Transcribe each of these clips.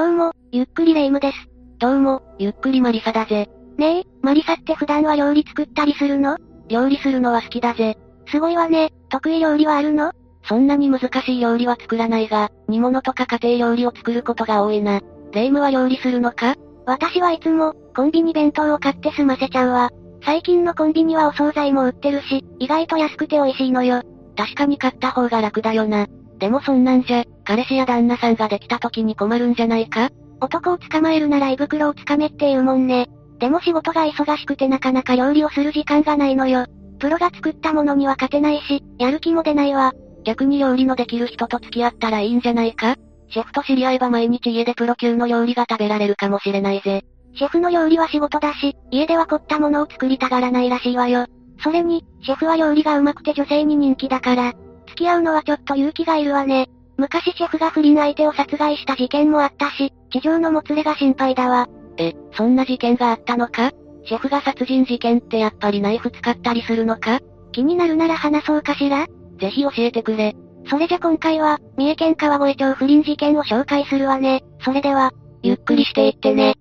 どうも、ゆっくりレ夢ムです。どうも、ゆっくりマリサだぜ。ねえ、マリサって普段は料理作ったりするの？料理するのは好きだぜ。すごいわね、得意料理はあるの？そんなに難しい料理は作らないが、煮物とか家庭料理を作ることが多いな。レ夢ムは料理するのか？私はいつも、コンビニ弁当を買って済ませちゃうわ。最近のコンビニはお惣菜も売ってるし、意外と安くて美味しいのよ。確かに買った方が楽だよな。でもそんなんじゃ、彼氏や旦那さんができた時に困るんじゃないか？男を捕まえるなら胃袋をつかめっていうもんね。でも仕事が忙しくてなかなか料理をする時間がないのよ。プロが作ったものには勝てないし、やる気も出ないわ。逆に料理のできる人と付き合ったらいいんじゃないか？シェフと知り合えば毎日家でプロ級の料理が食べられるかもしれないぜ。シェフの料理は仕事だし、家では凝ったものを作りたがらないらしいわよ。それに、シェフは料理が上手くて女性に人気だから、付き合うのはちょっと勇気がいるわね。昔シェフが不倫相手を殺害した事件もあったし、地上のもつれが心配だわ。え、そんな事件があったのか？シェフが殺人事件ってやっぱりナイフ使ったりするのか？気になるなら話そうかしら？ぜひ教えてくれ。それじゃ今回は、三重県川越町不倫事件を紹介するわね。それでは、ゆっくりしていってね。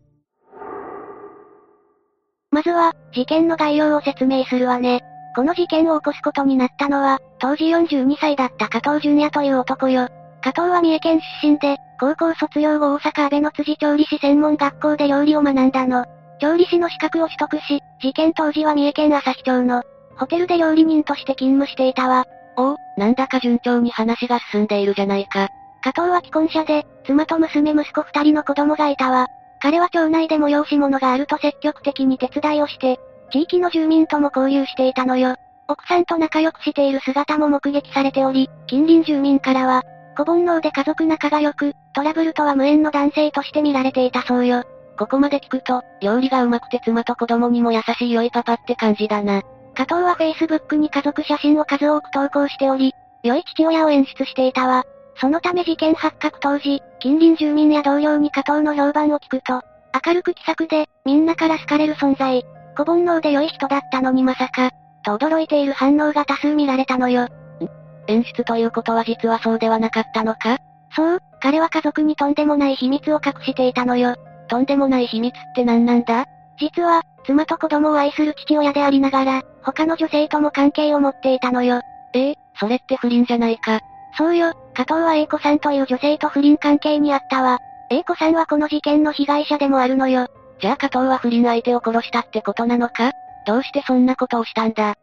まずは、事件の概要を説明するわね。この事件を起こすことになったのは、当時42歳だった加藤純也という男よ。加藤は三重県出身で、高校卒業後大阪安倍の辻調理師専門学校で料理を学んだの。調理師の資格を取得し、事件当時は三重県旭町の、ホテルで料理人として勤務していたわ。おお、なんだか順調に話が進んでいるじゃないか。加藤は既婚者で、妻と娘息子二人の子供がいたわ。彼は町内で催し物があると積極的に手伝いをして、地域の住民とも交流していたのよ。奥さんと仲良くしている姿も目撃されており、近隣住民からは、子煩悩で家族仲が良く、トラブルとは無縁の男性として見られていたそうよ。ここまで聞くと、料理が上手くて妻と子供にも優しい良いパパって感じだな。加藤は Facebook に家族写真を数多く投稿しており、良い父親を演出していたわ。そのため事件発覚当時、近隣住民や同僚に加藤の評判を聞くと、明るく気さくで、みんなから好かれる存在、子煩悩で良い人だったのにまさか、と驚いている反応が多数見られたのよ。演出ということは実はそうではなかったのか？そう、彼は家族にとんでもない秘密を隠していたのよ。とんでもない秘密って何なんだ？実は、妻と子供を愛する父親でありながら、他の女性とも関係を持っていたのよ。ええそれって不倫じゃないか？そうよ、加藤は英子さんという女性と不倫関係にあったわ。英子さんはこの事件の被害者でもあるのよ。じゃあ加藤は不倫相手を殺したってことなのか？どうしてそんなことをしたんだ？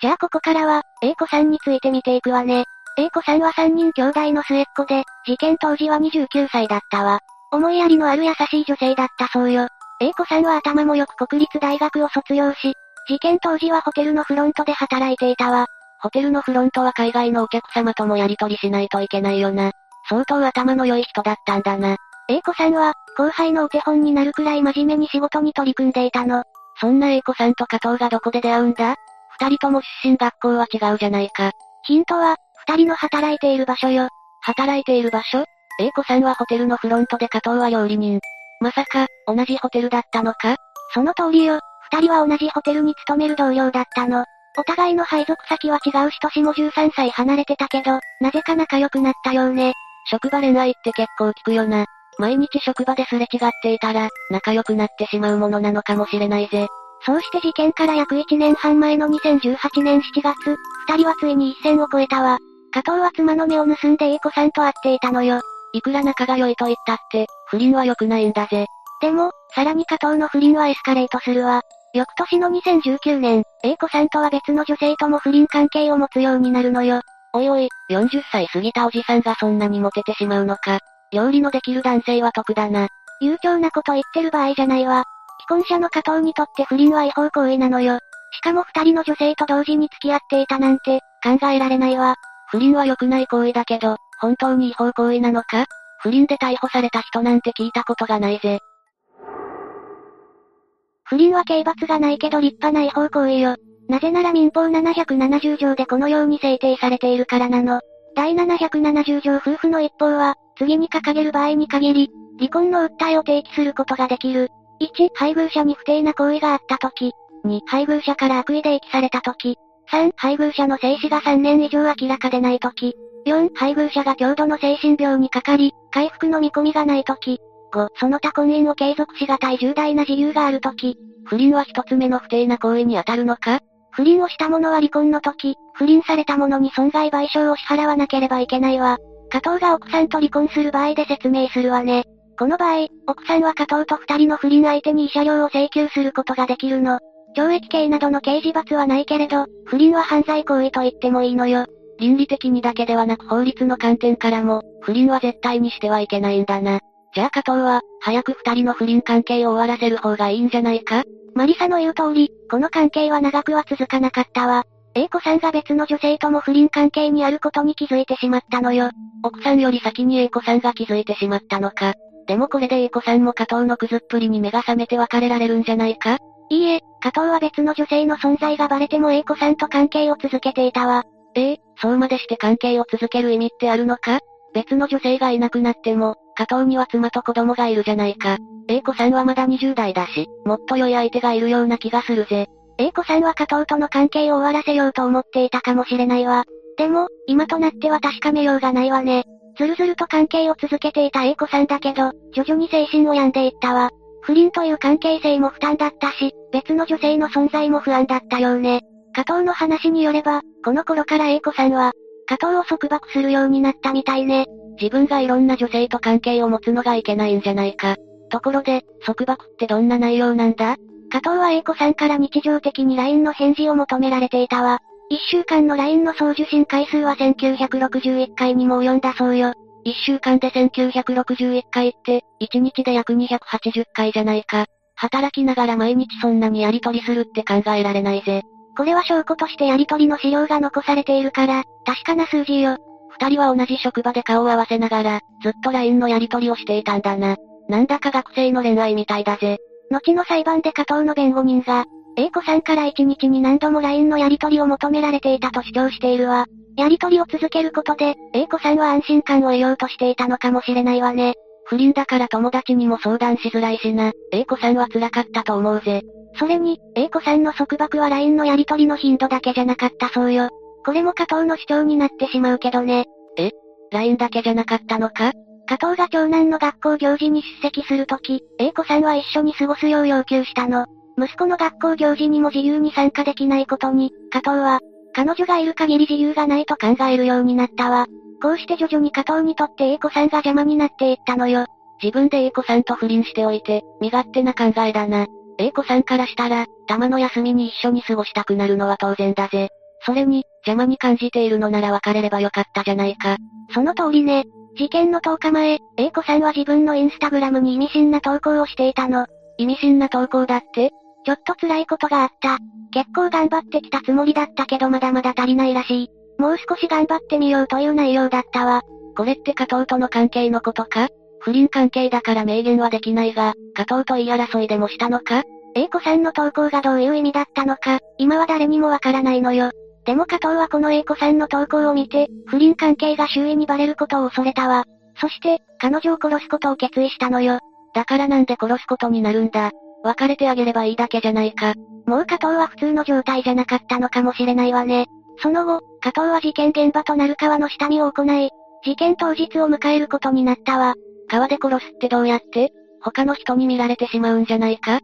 じゃあここからは、英子さんについて見ていくわね。英子さんは3人兄弟の末っ子で、事件当時は29歳だったわ。思いやりのある優しい女性だったそうよ。英子さんは頭もよく国立大学を卒業し、事件当時はホテルのフロントで働いていたわ。ホテルのフロントは海外のお客様ともやり取りしないといけないよな。相当頭の良い人だったんだな。英子さんは、後輩のお手本になるくらい真面目に仕事に取り組んでいたの。そんな英子さんと加藤がどこで出会うんだ？二人とも出身学校は違うじゃないか。ヒントは、二人の働いている場所よ。働いている場所？英子さんはホテルのフロントで加藤は料理人。まさか、同じホテルだったのか？その通りよ。二人は同じホテルに勤める同僚だったの。お互いの配属先は違うし年も13歳離れてたけど、なぜか仲良くなったようね。職場恋愛って結構聞くよな。毎日職場ですれ違っていたら、仲良くなってしまうものなのかもしれないぜ。そうして事件から約1年半前の2018年7月、二人はついに一線を越えたわ。加藤は妻の目を盗んで英子さんと会っていたのよ。いくら仲が良いと言ったって、不倫は良くないんだぜ。でも、さらに加藤の不倫はエスカレートするわ。翌年の2019年、英子さんとは別の女性とも不倫関係を持つようになるのよ。おいおい、40歳過ぎたおじさんがそんなにモテてしまうのか。料理のできる男性は得だな。悠長なこと言ってる場合じゃないわ。既婚者の加藤にとって不倫は違法行為なのよ。しかも二人の女性と同時に付き合っていたなんて、考えられないわ。不倫は良くない行為だけど、本当に違法行為なのか？不倫で逮捕された人なんて聞いたことがないぜ。不倫は刑罰がないけど立派な違法行為よ。なぜなら民法770条でこのように制定されているからなの。第770条夫婦の一方は、次に掲げる場合に限り、離婚の訴えを提起することができる。1、配偶者に不定な行為があったとき。2、配偶者から悪意で遺棄されたとき。3、配偶者の生死が3年以上明らかでないとき。4、配偶者が強度の精神病にかかり、回復の見込みがない時。5、その他婚姻を継続しがたい重大な事由がある時。不倫は一つ目の不定な行為に当たるのか？不倫をした者は離婚の時、不倫された者に損害賠償を支払わなければいけないわ。加藤が奥さんと離婚する場合で説明するわね。この場合、奥さんは加藤と二人の不倫相手に慰謝料を請求することができるの。懲役刑などの刑事罰はないけれど、不倫は犯罪行為と言ってもいいのよ。倫理的にだけではなく法律の観点からも、不倫は絶対にしてはいけないんだな。じゃあ加藤は、早く二人の不倫関係を終わらせる方がいいんじゃないか？マリサの言う通り、この関係は長くは続かなかったわ。A 子さんが別の女性とも不倫関係にあることに気づいてしまったのよ。奥さんより先に A 子さんが気づいてしまったのか。でもこれで A 子さんも加藤のクズっぷりに目が覚めて別れられるんじゃないか？いいえ、加藤は別の女性の存在がバレても A 子さんと関係を続けていたわ。ええ、そうまでして関係を続ける意味ってあるのか？別の女性がいなくなっても、加藤には妻と子供がいるじゃないか。A 子さんはまだ20代だし、もっと良い相手がいるような気がするぜ。A 子さんは加藤との関係を終わらせようと思っていたかもしれないわ。でも、今となっては確かめようがないわね。ずるずると関係を続けていた A 子さんだけど、徐々に精神を病んでいったわ。不倫という関係性も負担だったし、別の女性の存在も不安だったようね。加藤の話によれば、この頃から A 子さんは、加藤を束縛するようになったみたいね。自分がいろんな女性と関係を持つのがいけないんじゃないか。ところで、束縛ってどんな内容なんだ？加藤は A 子さんから日常的に LINE の返事を求められていたわ。一週間の LINE の送受信回数は1961回にも及んだそうよ。一週間で1961回って、一日で約280回じゃないか。働きながら毎日そんなにやりとりするって考えられないぜ。これは証拠としてやりとりの資料が残されているから、確かな数字よ。二人は同じ職場で顔を合わせながら、ずっと LINE のやりとりをしていたんだな。なんだか学生の恋愛みたいだぜ。後の裁判で加藤の弁護人が、A 子さんから一日に何度も LINE のやりとりを求められていたと主張しているわ。やりとりを続けることで、A 子さんは安心感を得ようとしていたのかもしれないわね。不倫だから友達にも相談しづらいしな。A 子さんは辛かったと思うぜ。それに、A 子さんの束縛は LINE のやりとりの頻度だけじゃなかったそうよ。これも加藤の主張になってしまうけどね。え ?LINE だけじゃなかったのか？加藤が長男の学校行事に出席するとき、A 子さんは一緒に過ごすよう要求したの。息子の学校行事にも自由に参加できないことに、加藤は、彼女がいる限り自由がないと考えるようになったわ。こうして徐々に加藤にとって A 子さんが邪魔になっていったのよ。自分で A 子さんと不倫しておいて、身勝手な考えだな。A 子さんからしたら、たまの休みに一緒に過ごしたくなるのは当然だぜ。それに、邪魔に感じているのなら別れればよかったじゃないか。その通りね。事件の10日前、A 子さんは自分のインスタグラムに意味深な投稿をしていたの。意味深な投稿だって？ちょっと辛いことがあった。結構頑張ってきたつもりだったけどまだまだ足りないらしい。もう少し頑張ってみようという内容だったわ。これって加藤との関係のことか？不倫関係だから明言はできないが、加藤と言い争いでもしたのか ?A 子さんの投稿がどういう意味だったのか、今は誰にもわからないのよ。でも加藤はこの A 子さんの投稿を見て、不倫関係が周囲にバレることを恐れたわ。そして、彼女を殺すことを決意したのよ。だからなんで殺すことになるんだ。別れてあげればいいだけじゃないか。もう加藤は普通の状態じゃなかったのかもしれないわね。その後、加藤は事件現場となる川の下見を行い、事件当日を迎えることになったわ。川で殺すってどうやって？他の人に見られてしまうんじゃないか？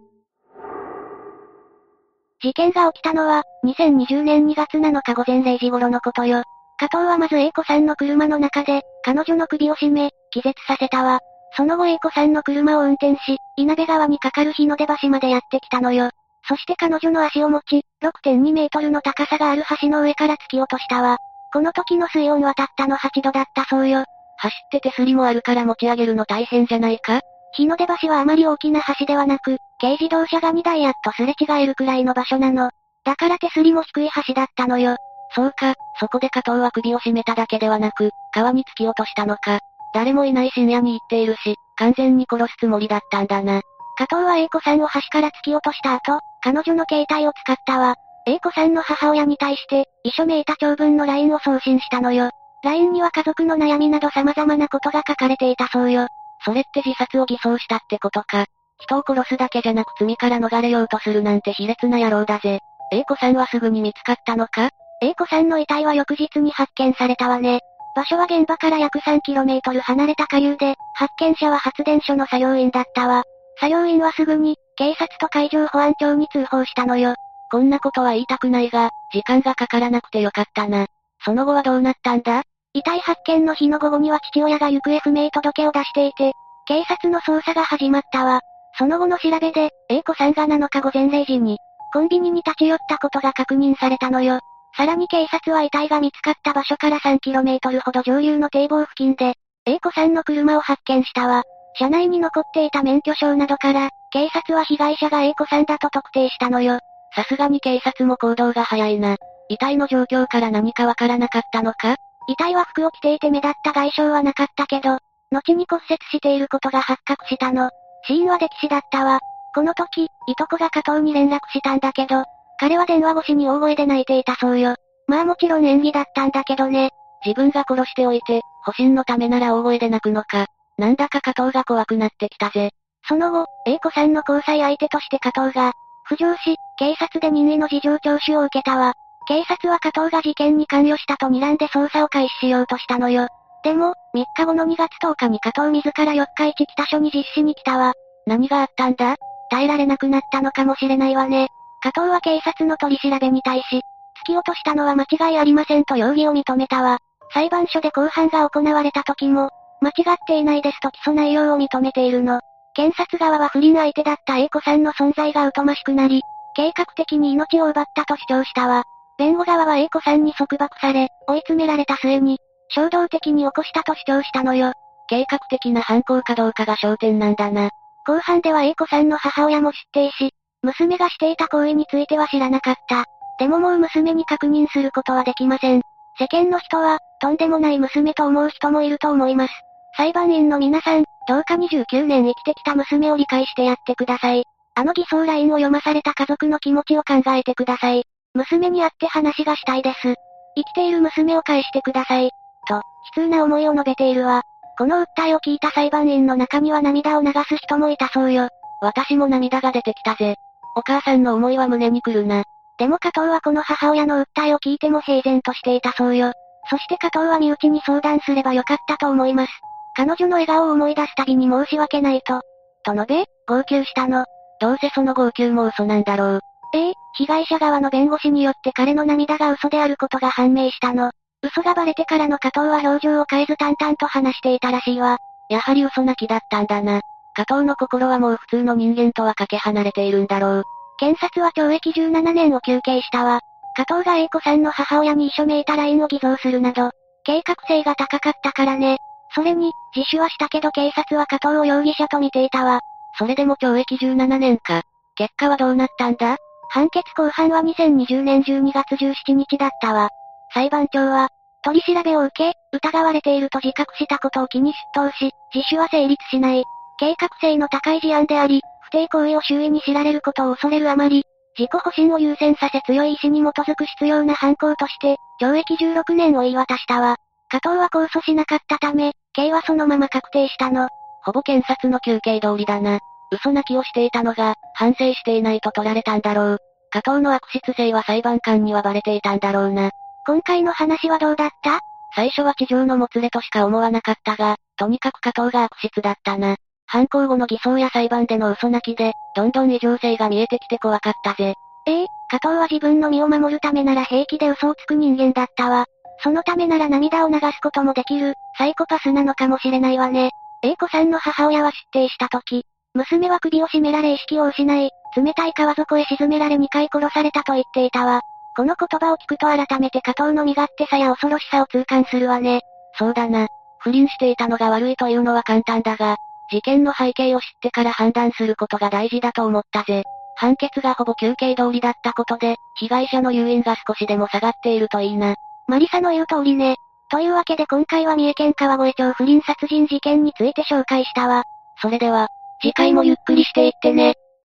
事件が起きたのは、2020年2月7日午前0時頃のことよ。加藤はまず A 子さんの車の中で、彼女の首を絞め、気絶させたわ。その後 A 子さんの車を運転し、稲部川に架かる日の出橋までやってきたのよ。そして彼女の足を持ち、6.2メートルの高さがある橋の上から突き落としたわ。この時の水温はたったの8度だったそうよ。走って手すりもあるから持ち上げるの大変じゃないか？日の出橋はあまり大きな橋ではなく、軽自動車が2台やっとすれ違えるくらいの場所なの。だから手すりも低い橋だったのよ。そうか、そこで加藤は首を絞めただけではなく、川に突き落としたのか。誰もいない深夜に行っているし、完全に殺すつもりだったんだな。加藤は A 子さんを橋から突き落とした後、彼女の携帯を使ったわ。A 子さんの母親に対して、遺書めいた長文の LINE を送信したのよ。LINE には家族の悩みなど様々なことが書かれていたそうよ。それって自殺を偽装したってことか。人を殺すだけじゃなく罪から逃れようとするなんて卑劣な野郎だぜ。A 子さんはすぐに見つかったのか ?A 子さんの遺体は翌日に発見されたわね。場所は現場から約 3km 離れた下流で、発見者は発電所の作業員だったわ。作業員はすぐに、警察と海上保安庁に通報したのよ。こんなことは言いたくないが、時間がかからなくてよかったな。その後はどうなったんだ？遺体発見の日の午後には父親が行方不明届を出していて、警察の捜査が始まったわ。その後の調べで、A 子さんが7日午前0時に、コンビニに立ち寄ったことが確認されたのよ。さらに警察は遺体が見つかった場所から 3km ほど上流の堤防付近で、A 子さんの車を発見したわ。車内に残っていた免許証などから、警察は被害者が A 子さんだと特定したのよ。さすがに警察も行動が早いな。遺体の状況から何かわからなかったのか？遺体は服を着ていて目立った外傷はなかったけど、後に骨折していることが発覚したの。死因は溺死だったわ。この時、いとこが加藤に連絡したんだけど、彼は電話越しに大声で泣いていたそうよ。まあもちろん演技だったんだけどね。自分が殺しておいて、保身のためなら大声で泣くのか。なんだか加藤が怖くなってきたぜ。その後、A 子さんの交際相手として加藤が、浮上し、警察で任意の事情聴取を受けたわ。警察は加藤が事件に関与したと睨んで捜査を開始しようとしたのよ。でも、3日後の2月10日に加藤自ら四日市北署に実施に来たわ。何があったんだ？耐えられなくなったのかもしれないわね。加藤は警察の取り調べに対し、突き落としたのは間違いありませんと容疑を認めたわ。裁判所で公判が行われた時も、間違っていないですと起訴内容を認めているの。検察側は不倫相手だった A 子さんの存在が疎ましくなり、計画的に命を奪ったと主張したわ。弁護側は A 子さんに束縛され、追い詰められた末に、衝動的に起こしたと主張したのよ。計画的な犯行かどうかが焦点なんだな。後半では A 子さんの母親も知っていし、娘がしていた行為については知らなかった。でももう娘に確認することはできません。世間の人は、とんでもない娘と思う人もいると思います。裁判員の皆さん、どうか29年生きてきた娘を理解してやってください。あの偽装ラインを読まされた家族の気持ちを考えてください。娘に会って話がしたいです。生きている娘を返してください。と、悲痛な思いを述べているわ。この訴えを聞いた裁判員の中には涙を流す人もいたそうよ。私も涙が出てきたぜ。お母さんの思いは胸に来るな。でも加藤はこの母親の訴えを聞いても平然としていたそうよ。そして加藤は身内に相談すればよかったと思います。彼女の笑顔を思い出すたびに申し訳ないと。と述べ、号泣したの。どうせその号泣も嘘なんだろう。ええ、被害者側の弁護士によって彼の涙が嘘であることが判明したの。嘘がバレてからの加藤は表情を変えず淡々と話していたらしいわ。やはり嘘泣きだったんだな。加藤の心はもう普通の人間とはかけ離れているんだろう。検察は懲役17年を求刑したわ。加藤が A 子さんの母親に遺書めいた LINE を偽造するなど、計画性が高かったからね。それに、自首はしたけど警察は加藤を容疑者と見ていたわ。それでも懲役17年か。結果はどうなったんだ？判決公判は2020年12月17日だったわ。裁判長は、取り調べを受け、疑われていると自覚したことを気に出頭し、自首は成立しない。計画性の高い事案であり、不貞行為を周囲に知られることを恐れるあまり、自己保身を優先させ強い意志に基づく必要な犯行として、懲役16年を言い渡したわ。加藤は控訴しなかったため、刑はそのまま確定したの。ほぼ検察の求刑通りだな。嘘泣きをしていたのが、反省していないと取られたんだろう。加藤の悪質性は裁判官にはバレていたんだろうな。今回の話はどうだった？最初は地上のもつれとしか思わなかったが、とにかく加藤が悪質だったな。犯行後の偽装や裁判での嘘泣きで、どんどん異常性が見えてきて怖かったぜ。ええ加藤は自分の身を守るためなら平気で嘘をつく人間だったわ。そのためなら涙を流すこともできる、サイコパスなのかもしれないわね。A 子さんの母親は出廷した時、娘は首を絞められ意識を失い、冷たい川底へ沈められ2回殺されたと言っていたわ。この言葉を聞くと改めて加藤の身勝手さや恐ろしさを痛感するわね。そうだな。不倫していたのが悪いというのは簡単だが、事件の背景を知ってから判断することが大事だと思ったぜ。判決がほぼ休憩通りだったことで、被害者の誘引が少しでも下がっているといいな。マリサの言う通りね。というわけで今回は三重県川越町不倫殺人事件について紹介したわ。それでは、次回もゆっくりしていってね。